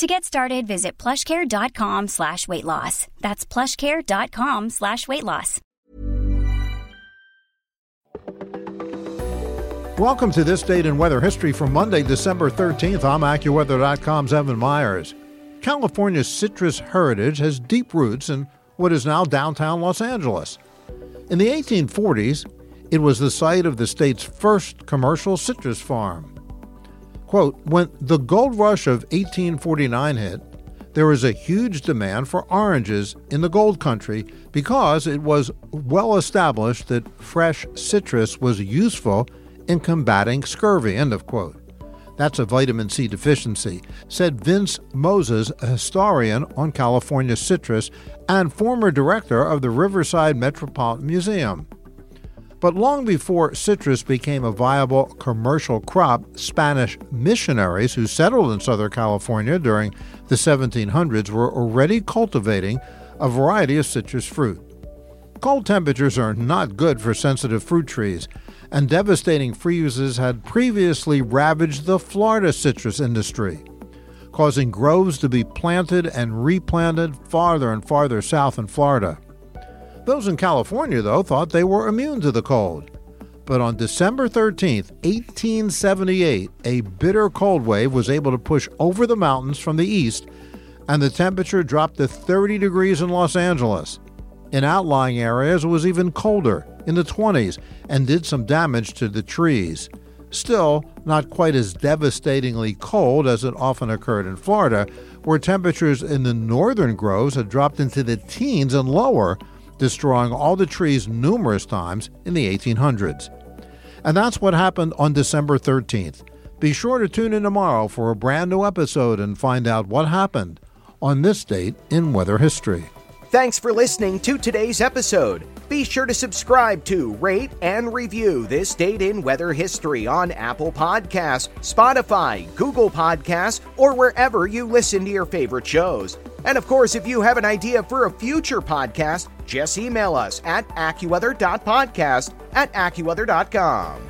To get started, visit plushcare.com slash weight loss. That's plushcare.com slash weight loss. Welcome to this date in weather history for Monday, December 13th. I'm AccuWeather.com's Evan Myers. California's citrus heritage has deep roots in what is now downtown Los Angeles. In the 1840s, it was the site of the state's first commercial citrus farm. Quote, when the gold rush of 1849 hit, there was a huge demand for oranges in the gold country because it was well established that fresh citrus was useful in combating scurvy, end of quote. That's a vitamin C deficiency, said Vince Moses, a historian on California citrus and former director of the Riverside Metropolitan Museum. But long before citrus became a viable commercial crop, Spanish missionaries who settled in Southern California during the 1700s were already cultivating a variety of citrus fruit. Cold temperatures are not good for sensitive fruit trees, and devastating freezes had previously ravaged the Florida citrus industry, causing groves to be planted and replanted farther and farther south in Florida. Those in California, though, thought they were immune to the cold. But on December 13, 1878, a bitter cold wave was able to push over the mountains from the east, and the temperature dropped to 30 degrees in Los Angeles. In outlying areas, it was even colder, in the 20s, and did some damage to the trees. Still, not quite as devastatingly cold as it often occurred in Florida, where temperatures in the northern groves had dropped into the teens and lower destroying all the trees numerous times in the 1800s. And that's what happened on December 13th. Be sure to tune in tomorrow for a brand new episode and find out what happened on this date in weather history. Thanks for listening to today's episode. Be sure to subscribe to, rate, and review this date in weather history on Apple Podcasts, Spotify, Google Podcasts, or wherever you listen to your favorite shows. And of course, if you have an idea for a future podcast, just email us at AccuWeather.podcast at AccuWeather.com.